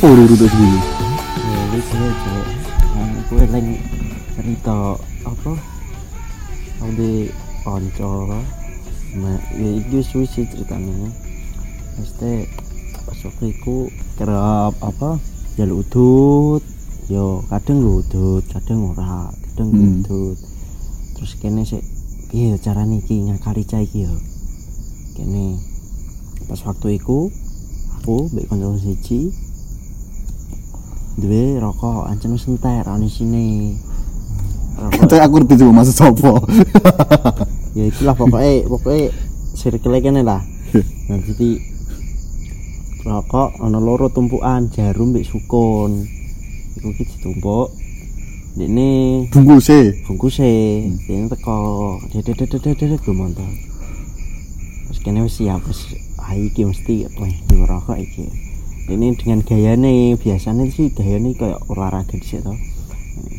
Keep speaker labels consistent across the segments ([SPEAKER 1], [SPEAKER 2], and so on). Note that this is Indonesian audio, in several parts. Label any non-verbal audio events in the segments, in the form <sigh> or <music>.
[SPEAKER 1] apa udah udah dulu
[SPEAKER 2] ya wis ya cek aku eling cerita apa? Di konco nah ya itu sih ceritanya mesti pas waktu itu kerap apa? Jaluk udut. Yo kadang lu udut kadang ora kadang
[SPEAKER 1] Hmm.
[SPEAKER 2] udut. Terus kene sih iya cara niki ngakali cai iki yo kene pas waktu itu aku mbek kanca siji duwe rokok entek ra ono isine. Rokok.
[SPEAKER 1] Aku ngerti juga maksud sopo
[SPEAKER 2] ya itulah pokoknya pokoknya circle kene lah. Nah jadi rokok ono loro tumpukan jarum mbek sukun. Iku ki ditumpuk. Ini
[SPEAKER 1] bungkus sih
[SPEAKER 2] bungkus ini teko. Dedet gue mantap terus kene wis siap wis ah iki mesti rokok iki ini dengan gaya nih biasanya sih gaya nih kayak olahraga di situ.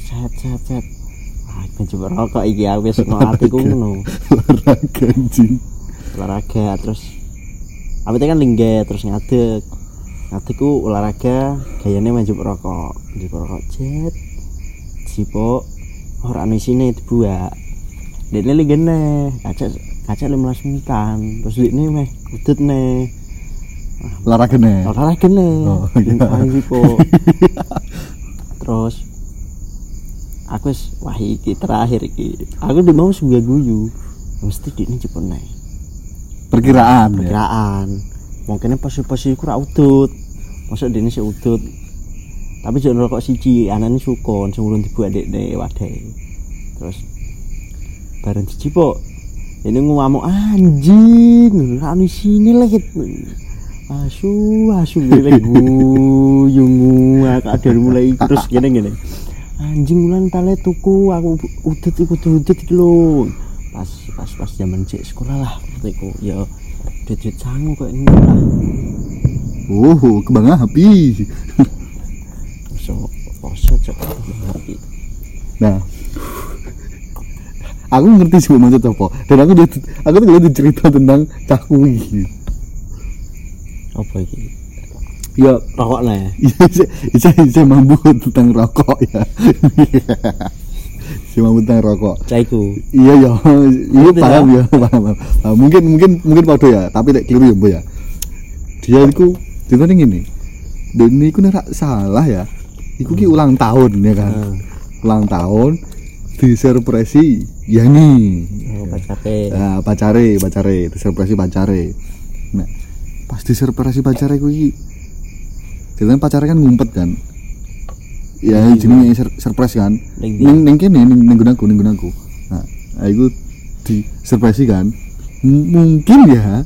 [SPEAKER 2] Set set set ah coba rokok iki aku wis atiku ngono.
[SPEAKER 1] Olahraga anjing.
[SPEAKER 2] Olahraga terus apa itu kan lingga terus ngadeg. Ngadeg ku olahraga gayanya main coba rokok. Coba rokok jet sipo orang anu sini dibuat dia ini ligene kaca kaca lima belas menitan. Terus dia ini meh udut nih
[SPEAKER 1] olahraga nih
[SPEAKER 2] olahraga nih
[SPEAKER 1] Oh, iya. <laughs>
[SPEAKER 2] Terus aku wis wah iki terakhir iki. Aku di mau sebuah guyu. Mesti di ini cepet nih
[SPEAKER 1] perkiraan ya?
[SPEAKER 2] Perkiraan. Mungkin posisi-posisi kurang udut. Masuk dini si udut. Tapi jangan rokok siji anaknya sukon sebelum dibuat dek dek wadai terus bareng siji po ini ngomong anjing rani sini lagi asu asu gini guyung ada dari mulai terus gini gini. Anjing ulan tale tuku aku udut ikut udut iki lho. Pas pas pas zaman cek sekolah lah itu ya duit duit sangu kayak ini lah.
[SPEAKER 1] Oh kebang api.
[SPEAKER 2] So poso cok ngerti.
[SPEAKER 1] Nah. Aku ngerti sih maksud apa. Dan aku aku tuh cerita tentang cakui
[SPEAKER 2] apa iki
[SPEAKER 1] ya
[SPEAKER 2] rokok lah ya <laughs>
[SPEAKER 1] Iya, saya, saya, saya mampu tentang rokok ya. saya mampu tentang rokok.
[SPEAKER 2] caiku
[SPEAKER 1] Iya ya, iya paham ya, paham. Nah, mungkin mungkin mungkin pada ya, tapi lek keliru ya, Bu ya. Dia itu ceritanya gini. Dan ini aku nek salah ya. Iku ki ulang tahun ya kan.
[SPEAKER 2] Hmm.
[SPEAKER 1] Ulang tahun disurpresi Yani.
[SPEAKER 2] oh pacake
[SPEAKER 1] Nah, pacare, pacare, disurpresi pacare. Nah, pas disurpresi pacare ku iki. Ceritanya pacare kan ngumpet kan. Ya
[SPEAKER 2] Iya.
[SPEAKER 1] jenenge sur- surprise kan.
[SPEAKER 2] Ning ndi?
[SPEAKER 1] Ning kene ning ning gunaku, ning gunaku. Nah, aku di surpresi kan. M- mungkin ya,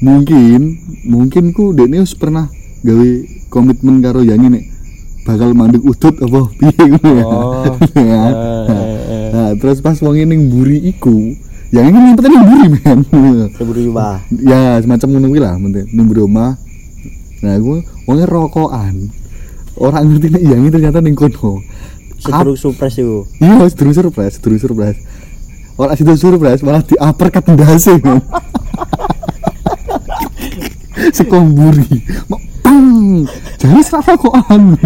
[SPEAKER 1] mungkin mungkin ku dekne wis pernah gawe komitmen karo Yani nek bakal mandek udut apa piye ngono ya.
[SPEAKER 2] Oh, <laughs> eh, eh.
[SPEAKER 1] Nah, terus pas wong ning mburi iku, yang ini ngumpetnya ning mburi men.
[SPEAKER 2] seburu yuwa
[SPEAKER 1] ya semacam ngono kuwi lah mburi omah. Nah, aku wongnya rokokan. Orang ngerti nek yang ini ternyata ning kono.
[SPEAKER 2] sedurung supres itu
[SPEAKER 1] Iya, sedurung surprise, sedurung surprise. Orang situ surprise malah di uppercut ndase. men. <laughs> Sekomburi. Pang. Jadi serasa rokokan.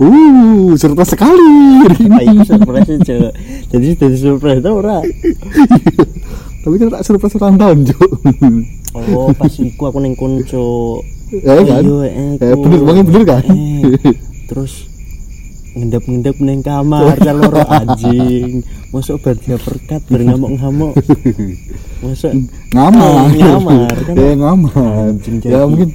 [SPEAKER 1] Uh, surprise sekali. ini.
[SPEAKER 2] itu surprise cok jadi jadi surprise tau ora <laughs>
[SPEAKER 1] Tapi kan tak surprise ulang tahun, Cuk.
[SPEAKER 2] oh pas iku aku neng konco
[SPEAKER 1] Ya kan?
[SPEAKER 2] Iya, eh,
[SPEAKER 1] Eh, bener, wongnya bener kan?
[SPEAKER 2] Eh, terus ngendap-ngendap neng kamar caloro anjing masuk bar dia perkat bar ngamuk-ngamuk masuk
[SPEAKER 1] ngamar
[SPEAKER 2] Oh, ngamar, kan?
[SPEAKER 1] ya ngamar ya mungkin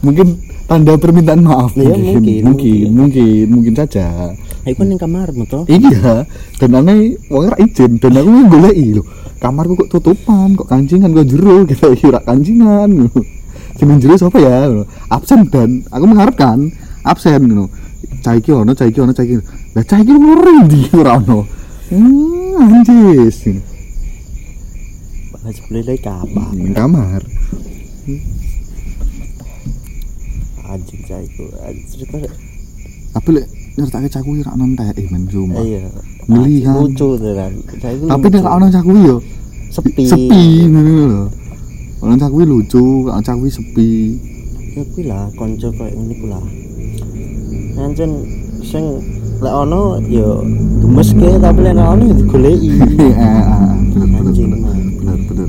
[SPEAKER 1] mungkin tanda permintaan maaf
[SPEAKER 2] Iya,
[SPEAKER 1] mungkin.
[SPEAKER 2] mungkin,
[SPEAKER 1] mungkin mungkin mungkin saja.
[SPEAKER 2] Aku neng kamar betul
[SPEAKER 1] iya dan aneh wong ora izin dan aku yang goleki lho. Kamarku kok tutupan kok kancingan kok jero <laughs> kita kira kancingan jeneng jero siapa ya absen dan aku mengharapkan absen ngono cah iki ono cah iki ono cah iki lah cah iki nguri ndi <laughs> ora ono? Hmm anjis.
[SPEAKER 2] Malah sebelum dari kamar.
[SPEAKER 1] Kamar
[SPEAKER 2] anjing itu cerita
[SPEAKER 1] tapi lek nyertake cah kuwi ra ono entek men sumpah.
[SPEAKER 2] Iya. Lucu tenan itu
[SPEAKER 1] tapi nek ra ono cah kuwi yo
[SPEAKER 2] sepi.
[SPEAKER 1] Sepi ngono lho. Ono cah kuwi lucu ono cah kuwi sepi.
[SPEAKER 2] Ya kuwi lah konco kayak ngene ku lah. Pancen sing lek ono ya gemes ke tapi lek ono ya digoleki. <laughs>
[SPEAKER 1] Eh, ah, bener bener bener bener bener.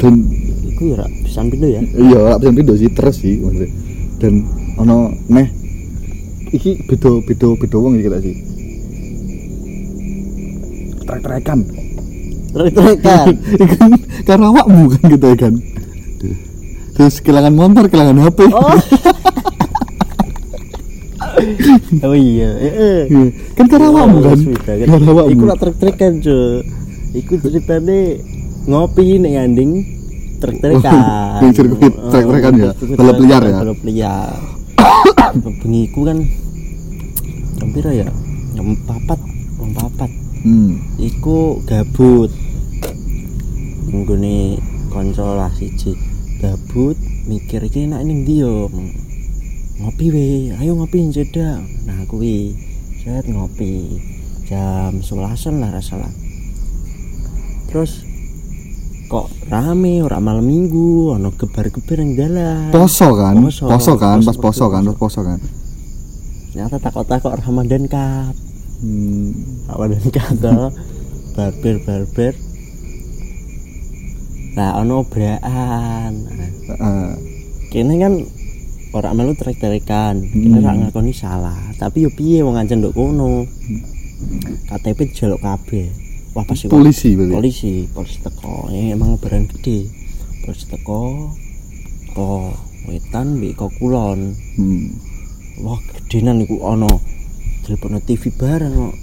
[SPEAKER 1] Dan
[SPEAKER 2] iku ya rak pisan pintu ya.
[SPEAKER 1] Iya bisa pindah sih terus sih maksudnya. Dan ono neh iki beda beda beda wong iki tak sih. Trek-trekan.
[SPEAKER 2] Trek-trekan. <laughs>
[SPEAKER 1] Kan karena awakmu kan gitu ya kan. Terus kehilangan motor kehilangan HP
[SPEAKER 2] oh. <laughs> Oh iya heeh
[SPEAKER 1] Iya. kan karena awakmu kan.
[SPEAKER 2] Sudah, kan.
[SPEAKER 1] karena awakmu.
[SPEAKER 2] Iku trek-trekan, Cuk. Iku ceritane ngopi ning anding trek-trekan. <laughs>
[SPEAKER 1] Di sirkuit
[SPEAKER 2] Oh,
[SPEAKER 1] trek-trekan ya? Balap liar ya?
[SPEAKER 2] Balap liar. <coughs> Bengiku kan jam pira ya? Jam papat, jam papat.
[SPEAKER 1] hmm.
[SPEAKER 2] Iku gabut. Nggone kanca lah siji. Gabut mikir iki enak ning ndi yo. Ngopi we, ayo ngopi jeda. Nah, kuwi set ngopi jam 11 lah rasalah. Terus kok rame ora malam minggu ono gebar-gebar yang dalan.
[SPEAKER 1] Poso kan?
[SPEAKER 2] Poso,
[SPEAKER 1] poso, kan?
[SPEAKER 2] poso,
[SPEAKER 1] pas poso
[SPEAKER 2] poso,
[SPEAKER 1] kan?
[SPEAKER 2] Poso.
[SPEAKER 1] pas poso kan?
[SPEAKER 2] Ternyata takut-takut Ramadan Cup
[SPEAKER 1] hmm.
[SPEAKER 2] Ramadan barber barber nah ono obraan Nah,
[SPEAKER 1] Ah,
[SPEAKER 2] kene kan ora melu trek-trekan. Kene
[SPEAKER 1] Hmm.
[SPEAKER 2] rak ngakoni salah. Tapi yo piye wong ancen nduk kono? KTP dijaluk kabeh wah pas iku
[SPEAKER 1] polisi berarti?
[SPEAKER 2] Polisi polisi teko. Ini emang barang gede. Polisi teko ko wetan mbek ko kulon.
[SPEAKER 1] Hmm.
[SPEAKER 2] wah gedenan iku ono. Telepon TV bareng kok.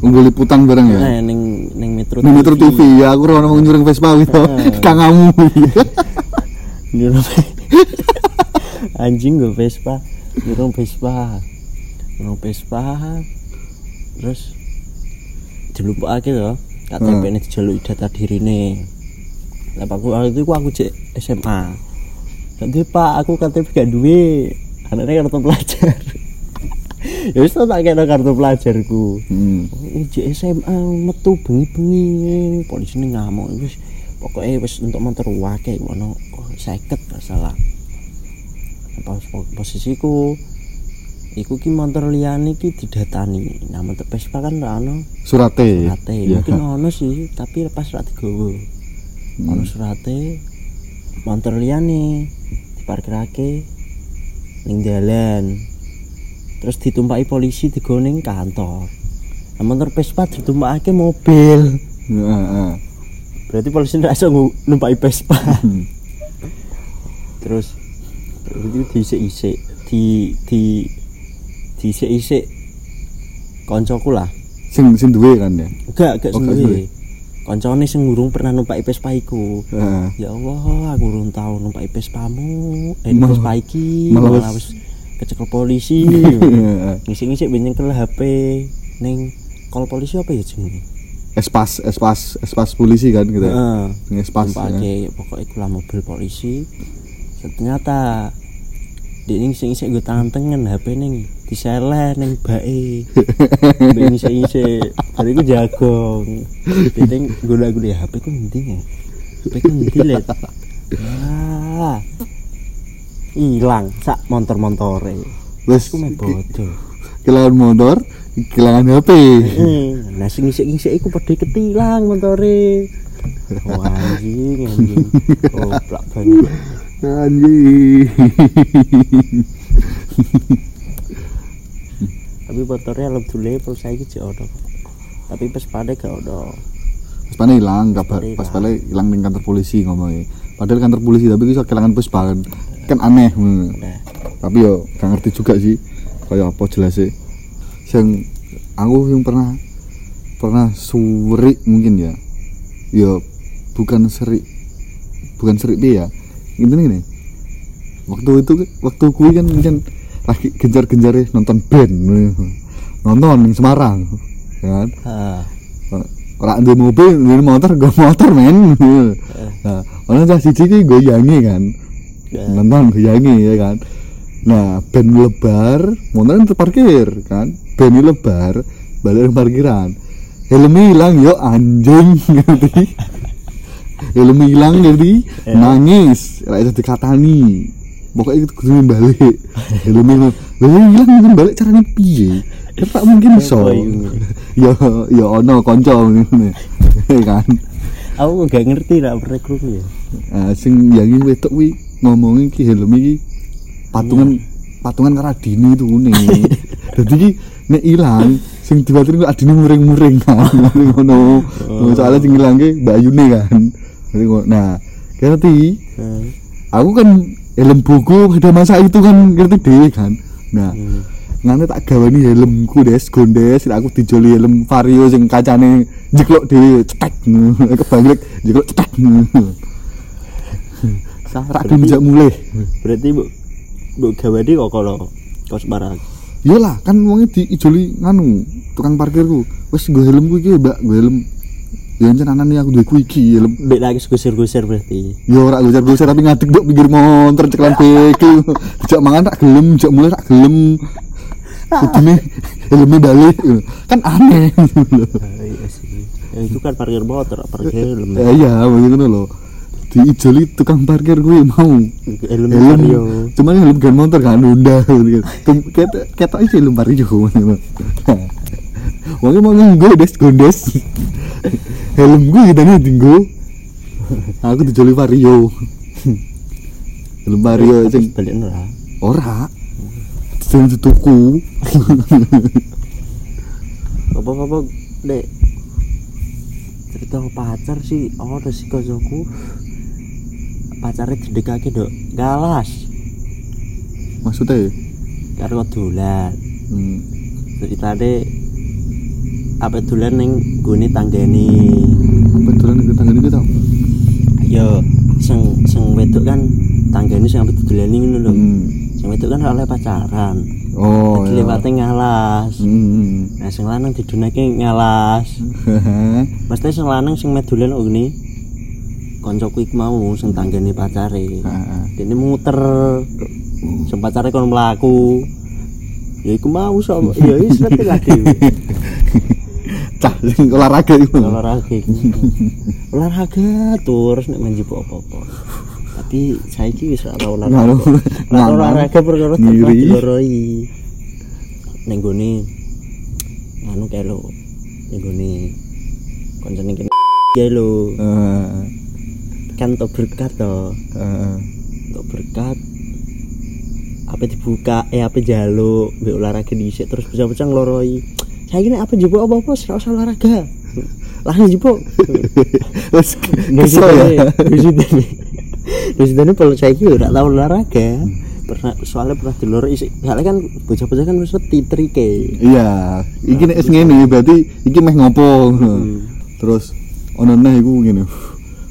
[SPEAKER 1] Unggul liputan bareng ya?
[SPEAKER 2] Nah ning ning metro
[SPEAKER 1] Ini Metro TV ya, aku orang mau nyuring Vespa gitu.
[SPEAKER 2] Ah. <laughs>
[SPEAKER 1] Kangamu. <laughs>
[SPEAKER 2] Nyuruh <laughs> anjing gue Vespa. Nyuruh Vespa. Nyuruh Vespa. Terus dilumpukake to KTP ini dijaluk data dirine. Lah aku waktu itu aku cek SMA Nanti pak aku KTP gak duwe. Anaknya kartu pelajar. <laughs> Ya wis tak kena kartu pelajarku.
[SPEAKER 1] Hmm.
[SPEAKER 2] cek SMA metu bengi-bengi polisi ini ngamuk wis. Pokoknya wis untuk motor wake ono seket gak salah. Pas posisiku iku ki motor liyane ki didatani nah motor Vespa kan ra ono
[SPEAKER 1] Surate.
[SPEAKER 2] surate
[SPEAKER 1] Ya.
[SPEAKER 2] mungkin ono sih tapi pas ra digowo
[SPEAKER 1] Hmm.
[SPEAKER 2] ono surate motor liyane diparkirake ning dalan terus ditumpaki polisi digawa ning kantor nah, motor Vespa ditumpakake mobil
[SPEAKER 1] Ya, ah.
[SPEAKER 2] berarti polisi nggak bisa numpaki Vespa
[SPEAKER 1] Hmm.
[SPEAKER 2] terus itu diisik-isik di di diisik-isik. Koncoku lah.
[SPEAKER 1] Sing sing duwe kan ya.
[SPEAKER 2] enggak enggak
[SPEAKER 1] Oh, enggak
[SPEAKER 2] sendiri koncone sing ngurung pernah numpaki Vespa iku
[SPEAKER 1] Heeh.
[SPEAKER 2] ya Allah aku urung tau numpaki Vespamu eh Vespa iki
[SPEAKER 1] malah wis-
[SPEAKER 2] kecekel polisi. <laughs> Ngisi-ngisi ben nyekel HP ning kol polisi apa ya jenenge?
[SPEAKER 1] Espas, espas, espas polisi kan gitu. Ini espas. ya.
[SPEAKER 2] Pokoknya iku lah mobil polisi. Ternyata di ini sing isik gue tangan tengen HP ning disele ning bae mbek ngisi ngisi hari ku jagong penting gue lagu deh HP ku nanti ya HP ku nanti let ah hilang sak motor montore
[SPEAKER 1] Wes
[SPEAKER 2] aku main bodoh
[SPEAKER 1] kehilangan motor, kehilangan HP.
[SPEAKER 2] Nah sing ngisi iku padha ketilang montore. Oh, anjing anjing. Oh plak banget
[SPEAKER 1] Anjing.
[SPEAKER 2] tapi motornya alhamdulillah terus saya gitu ono tapi pas pada gak ono
[SPEAKER 1] Pas paling hilang, kabar. Pas paling hilang di kantor polisi ngomongnya. Padahal kantor polisi tapi bisa kehilangan Vespa kan. Kan aneh. hmm.
[SPEAKER 2] nah
[SPEAKER 1] tapi yo gak ngerti juga sih kayak apa jelasnya yang aku yang pernah pernah suri mungkin ya yo bukan seri bukan seri dia ini gini. Waktu itu waktu kui kan kan lagi genjar-genjar nonton band nonton di Semarang ya kan? Orang di mobil di motor gue motor men. Nah orang cah siji ki goyangi kan?
[SPEAKER 2] Ya.
[SPEAKER 1] nonton goyangi ya kan? Nah band lebar motornya terparkir kan? Band lebar balik parkiran. Helm hilang yo anjing ngerti <laughs> helm hilang ngerti nangis. Ra iso dikatani. Pokoknya itu kudu balik. Helmnya ngono lha hilang mungkin balik caranya piye? Kan tak mungkin iso. <laughs> ya ya ono kanca ngene. <laughs> Kan?
[SPEAKER 2] Aku gak ngerti lah rekrut ya.
[SPEAKER 1] Nah, sing yang ini wedok kuwi ngomongin ki helm iki patungan patungan karo adine itu ngene. Dadi ki nek ilang sing diwatiri kok adine muring-muring <laughs> kan. ngono. Soalnya sing ilangke Mbak Ayune kan. Nah, ngerti
[SPEAKER 2] Nah,
[SPEAKER 1] aku kan helm buku pada masa itu kan ngerti dhewe kan. Nah,
[SPEAKER 2] hmm.
[SPEAKER 1] ngene tak gawani helmku des gondes aku dijoli helm vario sing kacane jeklok dhewe cetek <laughs> kebalik jeklok cetek <laughs> tak dijak mulai
[SPEAKER 2] berarti bu bu gawadi kok kalau kos barang
[SPEAKER 1] Iyalah, kan wongnya diijoli nganu tukang parkirku. Wes gue helmku iki, Mbak, gue helm. Ya encen anane aku duwe ku iki helm.
[SPEAKER 2] Bek lagi gusir-gusir berarti
[SPEAKER 1] Ya ora gocer-gocer tapi ngadeg dok pinggir montor ceklan bekel. <laughs> Dijak mangan tak gelem, dijak mulai tak gelem. Kudune helmnya balik. Kan aneh.
[SPEAKER 2] Ah, iya sih ya, itu kan parkir motor parkir helm
[SPEAKER 1] Ya iya, begitu loh. Diijoli tukang parkir gue mau.
[SPEAKER 2] helm vario
[SPEAKER 1] cuman helm gan motor kan Honda gitu kita kita aja helm vario Wongnya mau nganggo des. Gondes helm gue kita nih tinggo aku dijoli vario. Helm vario sing
[SPEAKER 2] balik nora?
[SPEAKER 1] Ora. Sing dituku
[SPEAKER 2] apa apa dek cerita pacar sih oh ada si kozoku. Pacarnya didekake dok. Galas
[SPEAKER 1] maksudnya?
[SPEAKER 2] Karo dolan.
[SPEAKER 1] Hmm.
[SPEAKER 2] ceritane apa dolan ning gone tanggane.
[SPEAKER 1] Apa tuh nih kita gini kita
[SPEAKER 2] ya sing sing wedok kan tanggane sing ambek dolani ngono lho.
[SPEAKER 1] Hmm.
[SPEAKER 2] sing wedok kan oleh pacaran.
[SPEAKER 1] Oh
[SPEAKER 2] Dadi
[SPEAKER 1] ya
[SPEAKER 2] lewate ngalas.
[SPEAKER 1] Hmm.
[SPEAKER 2] nah sing lanang didunake ngalas. <laughs> Mesti sing lanang sing medolan kok ngene kancaku iku mau sing tanggane pacare. Dene muter. Sing pacare kon mlaku. Ya iku mau sama ya wis lagi <laughs>
[SPEAKER 1] cah <laughs> olahraga itu.
[SPEAKER 2] Olahraga <laughs> olahraga terus nek main jipo apa-apa. Tapi saiki wis ora tau olahraga. Olahraga perkara tanpa diloroi ning gone anu kae lho. Ning gone koncone kene <laughs> lho.
[SPEAKER 1] Heeh.
[SPEAKER 2] kan untuk berkat toh
[SPEAKER 1] Heeh.
[SPEAKER 2] berkat. Apa dibuka eh apa jaluk mbek olahraga dhisik terus bisa-bisa ngloroi saya ini apa jebuk apa apa serah usah olahraga lah jebuk <laughs>
[SPEAKER 1] Wes kesel ya.
[SPEAKER 2] Terus ini kalau saya kira udah tahu olahraga pernah soalnya pernah diloroi sih soalnya kan bocah-bocah kan mesti titrike
[SPEAKER 1] Iya, iki nek wis ngene berarti iki meh ngopo. Terus ono neh iku ngene.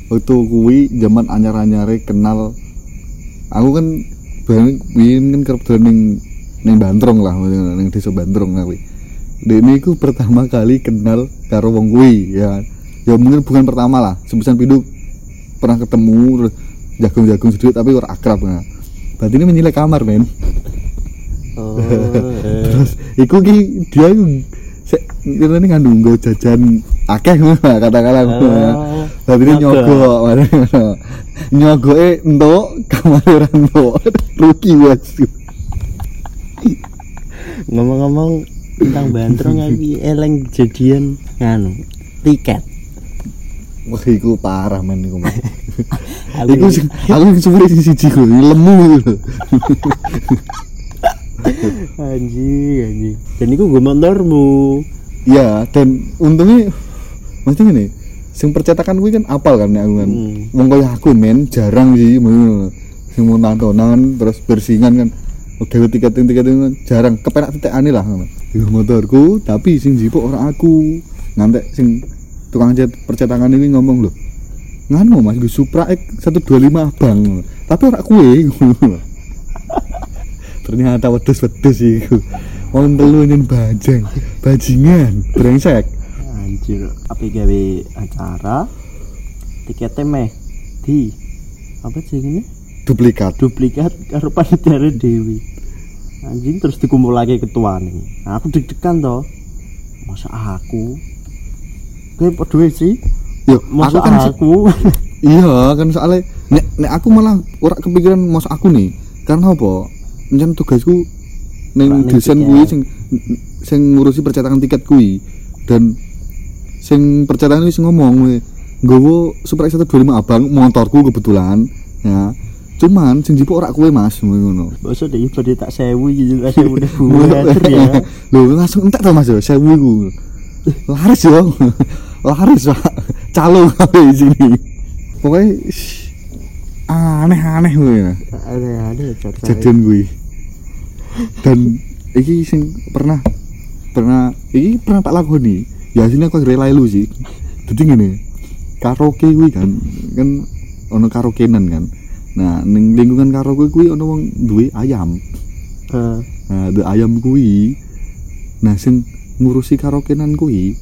[SPEAKER 1] Waktu kuwi zaman anyar-anyare kenal aku kan bareng wingi kan kerep dolan ning ning Bantrong lah, ning desa Bantrong kuwi. Dene iku pertama kali kenal karo wong kuwi ya. Ya mungkin bukan pertama lah, sebutan pindu pernah ketemu terus jagung-jagung sedikit tapi ora akrab nah. Berarti ini menyilek kamar men.
[SPEAKER 2] oh <laughs> eh.
[SPEAKER 1] terus iku ki dia iku sik ini ngandung nggo jajan akeh <laughs> katakanlah ngono ya.
[SPEAKER 2] Oh,
[SPEAKER 1] Tapi ini
[SPEAKER 2] nyogok. <laughs>
[SPEAKER 1] nyogoke entuk kamar ora entuk. Rugi wes.
[SPEAKER 2] ngomong-ngomong tentang bantrong lagi eleng jadian nganu tiket
[SPEAKER 1] Wah, iku parah men iku. men. <laughs> Iku aku sumber sing siji lho, lemu iku
[SPEAKER 2] anjing anjing dan itu gue motormu
[SPEAKER 1] Iya, dan untungnya mesti ngene. Sing percetakan kuwi kan apal kan aku kan.
[SPEAKER 2] Hmm.
[SPEAKER 1] Wong aku men jarang sih ngono. Sing mau nontonan terus bersingan kan. Oke, tiket-tiket kan jarang kepenak titikane lah. Iku motorku, tapi sing jipuk ora aku. Ngantek sing tukang cat percetakan ini ngomong lho. Nganu Mas, gue Supra X 125 Abang. Tapi ora kuwe ngono. Ternyata wedhus-wedhus iku. Wong telu nyen bajeng, bajingan, brengsek.
[SPEAKER 2] anjir apa gawe acara tiketnya meh di apa sih ini
[SPEAKER 1] Duplikat.
[SPEAKER 2] duplikat karo panitia dewi. Anjing terus dikumpul lagi ketua nih nah, aku deg-degan toh. Masa aku? Gue peduli sih
[SPEAKER 1] Yo,
[SPEAKER 2] masa
[SPEAKER 1] aku kan
[SPEAKER 2] aku? <laughs>
[SPEAKER 1] Iya kan soalnya nek nek aku malah ora kepikiran masa aku nih. Karena apa? Encen tugasku neng
[SPEAKER 2] ning
[SPEAKER 1] desain kuwi sing sing ngurusi percetakan tiket kuwi. Dan sing percetakan wis ngomong we, nggowo Super Exeter 25 abang motorku kebetulan ya cuman sing jipuk ora kowe Mas ngono
[SPEAKER 2] Bosok deh ibadah tak sewu gitu, tak sewu deh buat ya.
[SPEAKER 1] Lho langsung entek to Mas yo, sewu iku. Laris yo. Laris Pak. Calo di sini. Pokoknya aneh-aneh.
[SPEAKER 2] Ada ada cara.
[SPEAKER 1] Kejadian kuwi. Dan iki sing pernah pernah iki pernah tak lakoni. Ya sini aku rela lu sih. Dadi ngene. Karaoke kuwi kan kan ono karaokenan kan. Nah, ning lingkungan karaoke kuwi ono wong duwe ayam.
[SPEAKER 2] Heeh.
[SPEAKER 1] Nah, ada ayam kuwi. Nah, sing ngurusi karaokenan kuwi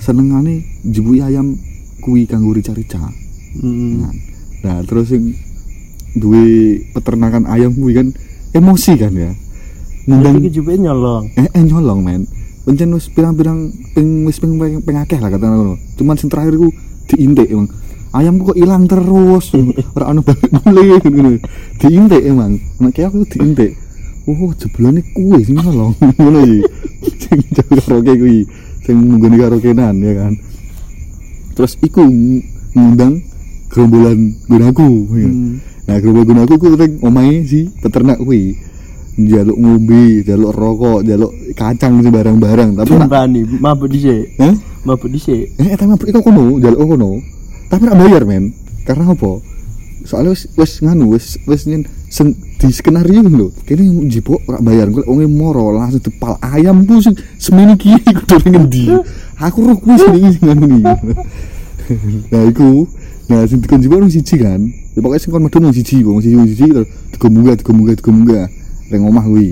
[SPEAKER 1] senengane jebuki ayam kuwi kanggo rica-rica.
[SPEAKER 2] Hmm.
[SPEAKER 1] Nah, nah, terus sing duwe peternakan ayam kuwi kan emosi kan ya. Ngundang
[SPEAKER 2] Tapi juga nyolong.
[SPEAKER 1] eh, eh nyolong men. Pancen wis pirang-pirang ping wis ping ping, ping akeh lah kata ngono. Cuman sing terakhir ku diintik emang. Ayamku kok hilang terus. Ora ono balik mulai ngono. Diintik emang. Nek kayak aku diintik. Oh, jeblane kuwe sing nyolong. Ngono iki. Sing jago karaoke kuwi. Sing nggone karaokenan ya kan. Terus iku ng- ngundang gerombolan gunaku. ya.
[SPEAKER 2] Hmm.
[SPEAKER 1] Nah, gerombolan gunaku ku ring omahe si peternak kuwi. Jaluk ngombe, jaluk rokok, jaluk kacang sih barang-barang, tapi ora-
[SPEAKER 2] nih, mabuk dhisik.
[SPEAKER 1] Hah?
[SPEAKER 2] Mabuk dhisik.
[SPEAKER 1] Eh, tapi mabuk iku kono, jaluk kono. Tapi ora bayar, men. Karena apa? Soalnya wis wis nganu, wis wis nyen seng, di skenario lho. Kene jipok ora bayar, kok wonge moro langsung depal ayam ku semene iki <laughs> kudu ning ngendi. Aku roh kuwi sing nganu iki. <laughs> Nah, iku Nah, sing dikon jipok nang siji kan. Ya pokoke sing kon medun nang siji, wong siji wong siji terus digo munggah, digo munggah, digo munggah. Ring omah kuwi.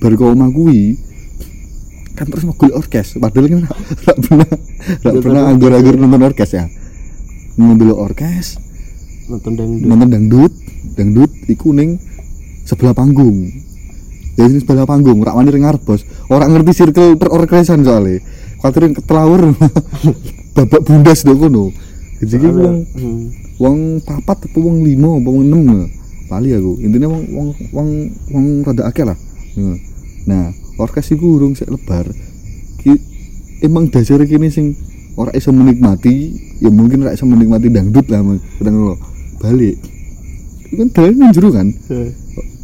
[SPEAKER 1] Baru ke omah kuwi, kan terus mau orkes padahal kan rak rak pernah rak pernah anggur-anggur nonton orkes ya ngambil orkes.
[SPEAKER 2] Nonton dangdut.
[SPEAKER 1] nonton dangdut. Dangdut iku ning sebelah panggung. Jadi sini sebelah panggung rak wani ring bos. Orang ngerti circle perorkesan soalnya. Kuatir yang ketelawur. <laughs> Babak bundas dong kono jadi wong
[SPEAKER 2] Hmm.
[SPEAKER 1] wong papat apa wong lima apa wong enam pali aku. Intinya wong wong wong wong rada akeh lah. Ya. nah orkes iku urung sik lebar. Ki, emang dasar kini sing ora iso menikmati ya mungkin ora iso menikmati dangdut lah kadang lo balik itu kan dalan ning jero kan?
[SPEAKER 2] Eh,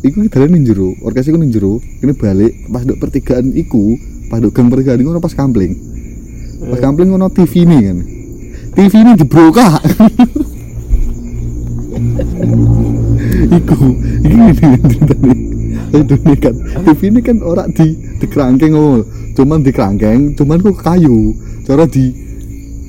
[SPEAKER 1] iku dalan ning jero orkes iku ning jero kene balik pas dok pertigaan iku pas dok gang pertigaan iku pas kampling. Pas kampling ono TV ini kan? TV ini dibrokak iku iki ngene ceritane. Itu nih kan TV ini kan ora di di kerangkeng ngono cuman di kerangkeng cuman kok kayu. Cara di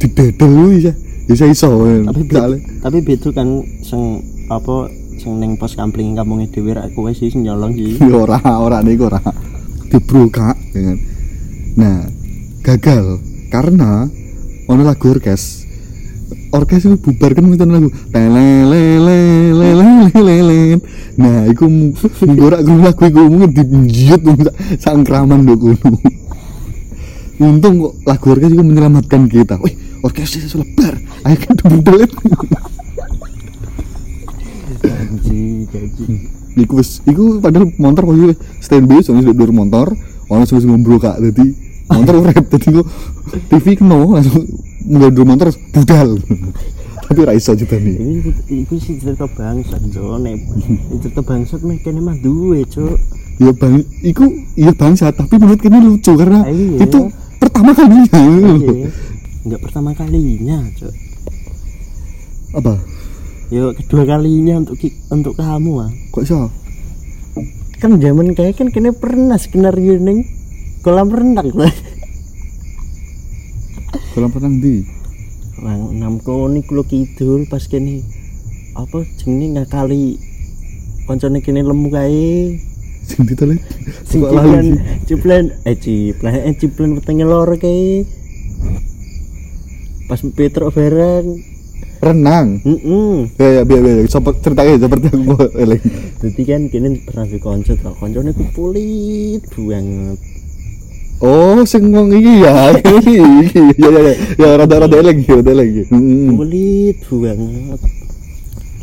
[SPEAKER 1] di dedel kuwi ya bisa iso kan.
[SPEAKER 2] Tapi bet,
[SPEAKER 1] Soalnya-
[SPEAKER 2] tapi betul kan sing apa sing ning pos kampling kampungnya dhewe rak kowe sih sing nyolong sih. <laughs>
[SPEAKER 1] ya ora ora niku ora. Dibrokak ya kan. Nah gagal karena ono lagu orkes. Orkes itu bubar kan minta lagu lelelelelelelelelen nah iku ngorak gue lagu iku mungkin dijiut sangkraman do untung kok lagu orkes itu menyelamatkan kita. Wih orkes itu lebar akhirnya dibudel
[SPEAKER 2] Gaji, gaji.
[SPEAKER 1] iku wis iku padahal motor posisi standby soalnya sudah dur motor ono sing wis ngombrok dadi motor urip <laughs> dadi kok TV keno langsung mulai dur motor budal. <laughs> Tapi ra iso nih
[SPEAKER 2] Ini iku sih cerita bangsat, Cuk. Nek cerita bangsat meh kene mah duwe, Cuk.
[SPEAKER 1] ya bang. Iku iya bangsa tapi menurut kini lucu karena
[SPEAKER 2] Iya.
[SPEAKER 1] itu pertama kalinya <laughs>
[SPEAKER 2] Enggak pertama kalinya, Cuk.
[SPEAKER 1] apa
[SPEAKER 2] Yo kedua kalinya untuk ki- untuk kamu ah.
[SPEAKER 1] kok iso
[SPEAKER 2] Kan zaman kayak kan kene pernah skenario ning kolam renang lah.
[SPEAKER 1] kolam renang di
[SPEAKER 2] Orang enam koni kulo kidul pas kene apa jenenge ngakali koncone kene lemu kae.
[SPEAKER 1] sing ditelit
[SPEAKER 2] Sing ciplen ciplen eh ciplen eh ciplen wetenge lor kae pas Peter O'Brien
[SPEAKER 1] renang?
[SPEAKER 2] Heeh
[SPEAKER 1] ya ya biar biar sopet ceritanya seperti aku eling.
[SPEAKER 2] Jadi kan kini pernah di konco tau konco ini kupulit banget.
[SPEAKER 1] Oh sing wong iki ya. <laughs> Iya, iya, iya. Ya ya ya. Ya rada rada eling ya rada eling
[SPEAKER 2] kupulit banget.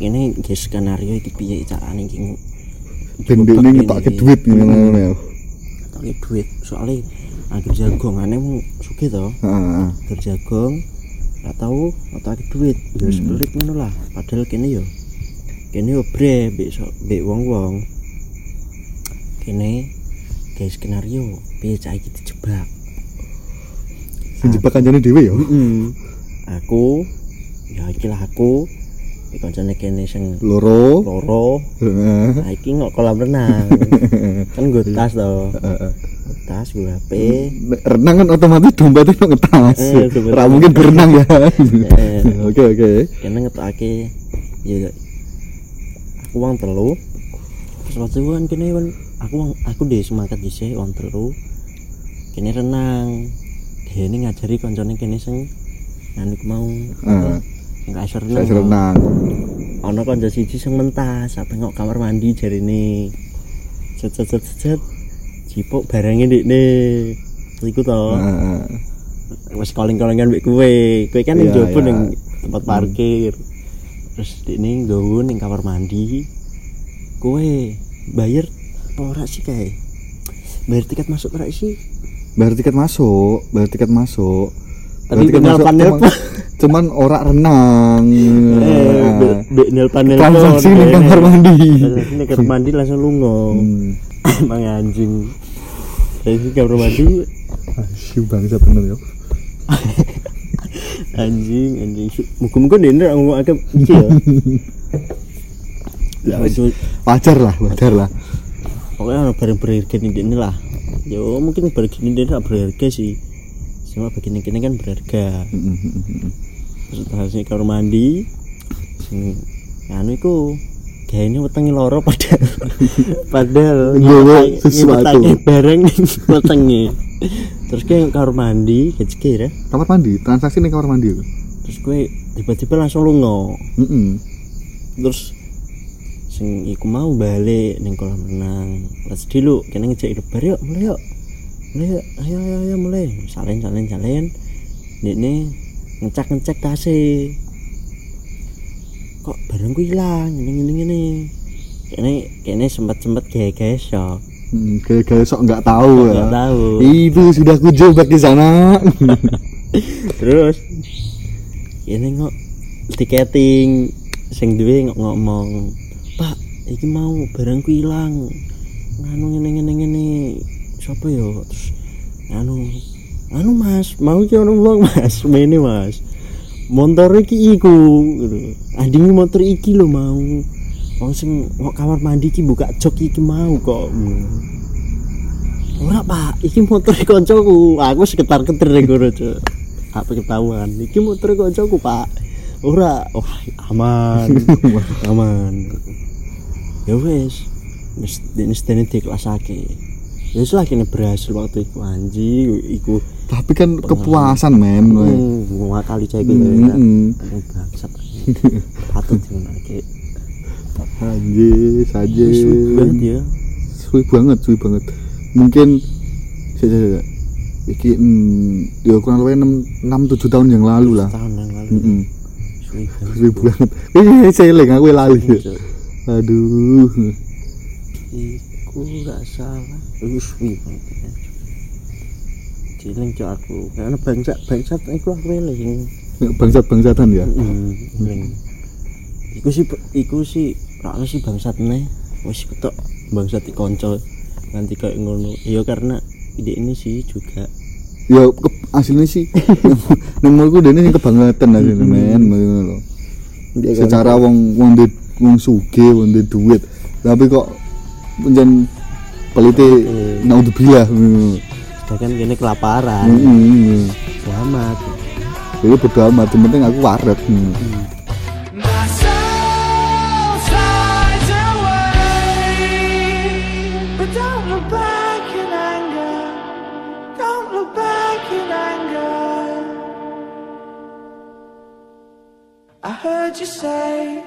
[SPEAKER 2] Ini di skenario iki piye carane iki?
[SPEAKER 1] Ben
[SPEAKER 2] tak
[SPEAKER 1] kredit, duit ngono ya.
[SPEAKER 2] Ngetokake duit. Soalnya ah, agar jagongannya wong sugih to
[SPEAKER 1] heeh.
[SPEAKER 2] Jagong gak tahu ngetokke duit. Ya wis
[SPEAKER 1] Hmm.
[SPEAKER 2] pelit ngono lah. Padahal kene yo kene yo bre mbek mbek wong-wong. Kene kayak skenario piye cah iki dijebak?
[SPEAKER 1] Sing jebak kancane dhewe ya?
[SPEAKER 2] Mm. aku ya iki lah aku. Iki kancane kene sing
[SPEAKER 1] loro.
[SPEAKER 2] loro. Nah iki ngok kolam renang. <laughs> Kan gue tas to.
[SPEAKER 1] Heeh
[SPEAKER 2] tas gue HP
[SPEAKER 1] renang kan otomatis dompetnya nang ngetas.
[SPEAKER 2] Eh,
[SPEAKER 1] mungkin berenang ya. <laughs>
[SPEAKER 2] Eh. <laughs>
[SPEAKER 1] Oke oke.
[SPEAKER 2] kene ngetokake ya aku uang telu. Terus waktu itu kan kene kan aku uang aku deh semangat dhisik uang telu. Kene renang. Dia ini ngajari koncone kene sing anu iku mau. Apa? Sing iso renang.
[SPEAKER 1] Renang.
[SPEAKER 2] ana kanca siji sing mentas apa ngok kamar mandi jarine cet cet cet cet cipok barangnya ndekne iku to
[SPEAKER 1] Heeh.
[SPEAKER 2] wis calling-callingan mbek kowe. Kowe kan ning
[SPEAKER 1] Iya,
[SPEAKER 2] jopo
[SPEAKER 1] iya.
[SPEAKER 2] tempat parkir. Terus dene nggawa ning kamar mandi. Kowe bayar apa ora sih kae? Bayar tiket masuk ora sih?
[SPEAKER 1] Bayar tiket masuk, bayar tiket masuk.
[SPEAKER 2] Tapi
[SPEAKER 1] masuk
[SPEAKER 2] panel
[SPEAKER 1] cuman, cuman ora renang.
[SPEAKER 2] Eh, be- nil panel
[SPEAKER 1] Transaksi ning kamar mandi.
[SPEAKER 2] Ini kamar mandi langsung lungo.
[SPEAKER 1] Hmm.
[SPEAKER 2] Emang anjing. Jadi kamar mandi
[SPEAKER 1] Asyik bangsa bener ya.
[SPEAKER 2] anjing anjing muga-muga dene ra ngomong akeh iki ya. <laughs> Ya itu
[SPEAKER 1] Wajar lah, wajar lah.
[SPEAKER 2] pokoknya ada barang berharga di ini lah yo mungkin barang ini tidak berharga sih cuma bagian ini kan berharga terus hasilnya kamar mandi sing anu kayaknya wetengi loro padahal. <laughs> Padahal nyipetake-
[SPEAKER 1] sesuatu.
[SPEAKER 2] ning <laughs> wetengi. Terus kayak kamar mandi kecil ya.
[SPEAKER 1] Kamar mandi, transaksi ning kamar mandi.
[SPEAKER 2] terus gue tiba-tiba langsung lungo
[SPEAKER 1] Heeh.
[SPEAKER 2] terus sing iku mau balik ning kolam renang. Let's dulu kena ngejak lebar yuk mulai yuk. Mulai yuk. Ayo ayo ayo mulai. Salen salen salen ini ngecek ngecek tase kok barangku hilang? Ini ini ini kene kene sempat sempat gaya gaya shock
[SPEAKER 1] Hmm, kayak sok nggak tahu ya.
[SPEAKER 2] nggak tahu.
[SPEAKER 1] Itu sudah kujebak di sana. <laughs>
[SPEAKER 2] terus ini kok tiketing. Sing duwe ngomong pak iki mau barangku hilang. Nganu ngene ngene ngene. Siapa yo terus nganu nganu mas mau ki ono wong mas? Mene mas motor iki iku gitu. andingi motor iki lho mau. Wong sing kok kamar mandi iki buka jok iki mau kok ora pak. Iki motor <laughs> koncoku. Aku sekitar keter ning kono cuk. Apa ketahuan. Iki motor koncoku pak. Ora. Wah aman. <laughs> Aman. Ya wes wis dene dene dikelasake ya lah kene berhasil waktu itu anjing iku
[SPEAKER 1] Tapi kan kepuasan men.
[SPEAKER 2] hmm, kali cek
[SPEAKER 1] Hmm,
[SPEAKER 2] gitu ya
[SPEAKER 1] hmm.
[SPEAKER 2] Anjing bangsat patut dimenake
[SPEAKER 1] Anjir, saja.
[SPEAKER 2] sulit banget ya
[SPEAKER 1] Suwi banget, suwi banget. Mungkin saya saya iki hmm, ya kurang lebih 6 6 7 tahun yang lalu lah.
[SPEAKER 2] tahun yang lalu
[SPEAKER 1] Heeh.
[SPEAKER 2] sulit banget
[SPEAKER 1] Suwi banget. Eh, saya lagi aku lali. Aduh.
[SPEAKER 2] Iku gak salah. Iku suwi banget ya. ciling cok aku. Karena bangsa bangsa iku aku eling
[SPEAKER 1] Bangsat-bangsatan ya.
[SPEAKER 2] Hmm, eling iku sih iku sih rakne sih bangsat nih wis ketok bangsat di konco nanti kayak ngono. Iya karena ide ini sih juga.
[SPEAKER 1] Ya ke, aslinya sih. <laughs> Nang menurutku dene sing kebangetan asline men. Ngono lho.
[SPEAKER 2] Kan-
[SPEAKER 1] Secara wong wong wong sugih, wong duit, tapi kok penjen pelite naudzubillah. ngono.
[SPEAKER 2] sedangkan gini kelaparan
[SPEAKER 1] Heeh.
[SPEAKER 2] selamat
[SPEAKER 1] Jadi bodo amat, yang penting aku waret. ngono.
[SPEAKER 3] My soul flies away, but don't look back in anger. Don't look back in anger. I heard you say